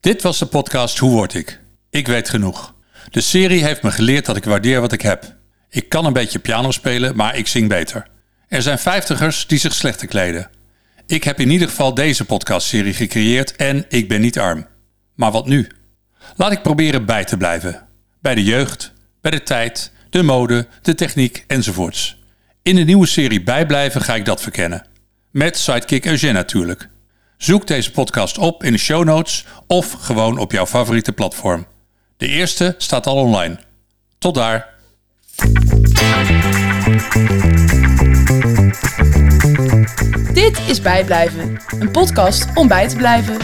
Dit was de podcast Hoe word ik? Ik weet genoeg. De serie heeft me geleerd dat ik waardeer wat ik heb. Ik kan een beetje piano spelen, maar ik zing beter. Er zijn vijftigers die zich slechter kleden. Ik heb in ieder geval deze podcastserie gecreëerd en ik ben niet arm. Maar wat nu? Laat ik proberen bij te blijven. Bij de jeugd, bij de tijd, de mode, de techniek enzovoorts. In de nieuwe serie Bijblijven ga ik dat verkennen. Met sidekick Eugène natuurlijk. Zoek deze podcast op in de show notes of gewoon op jouw favoriete platform. De eerste staat al online. Tot daar. Dit is Bijblijven, een podcast om bij te blijven.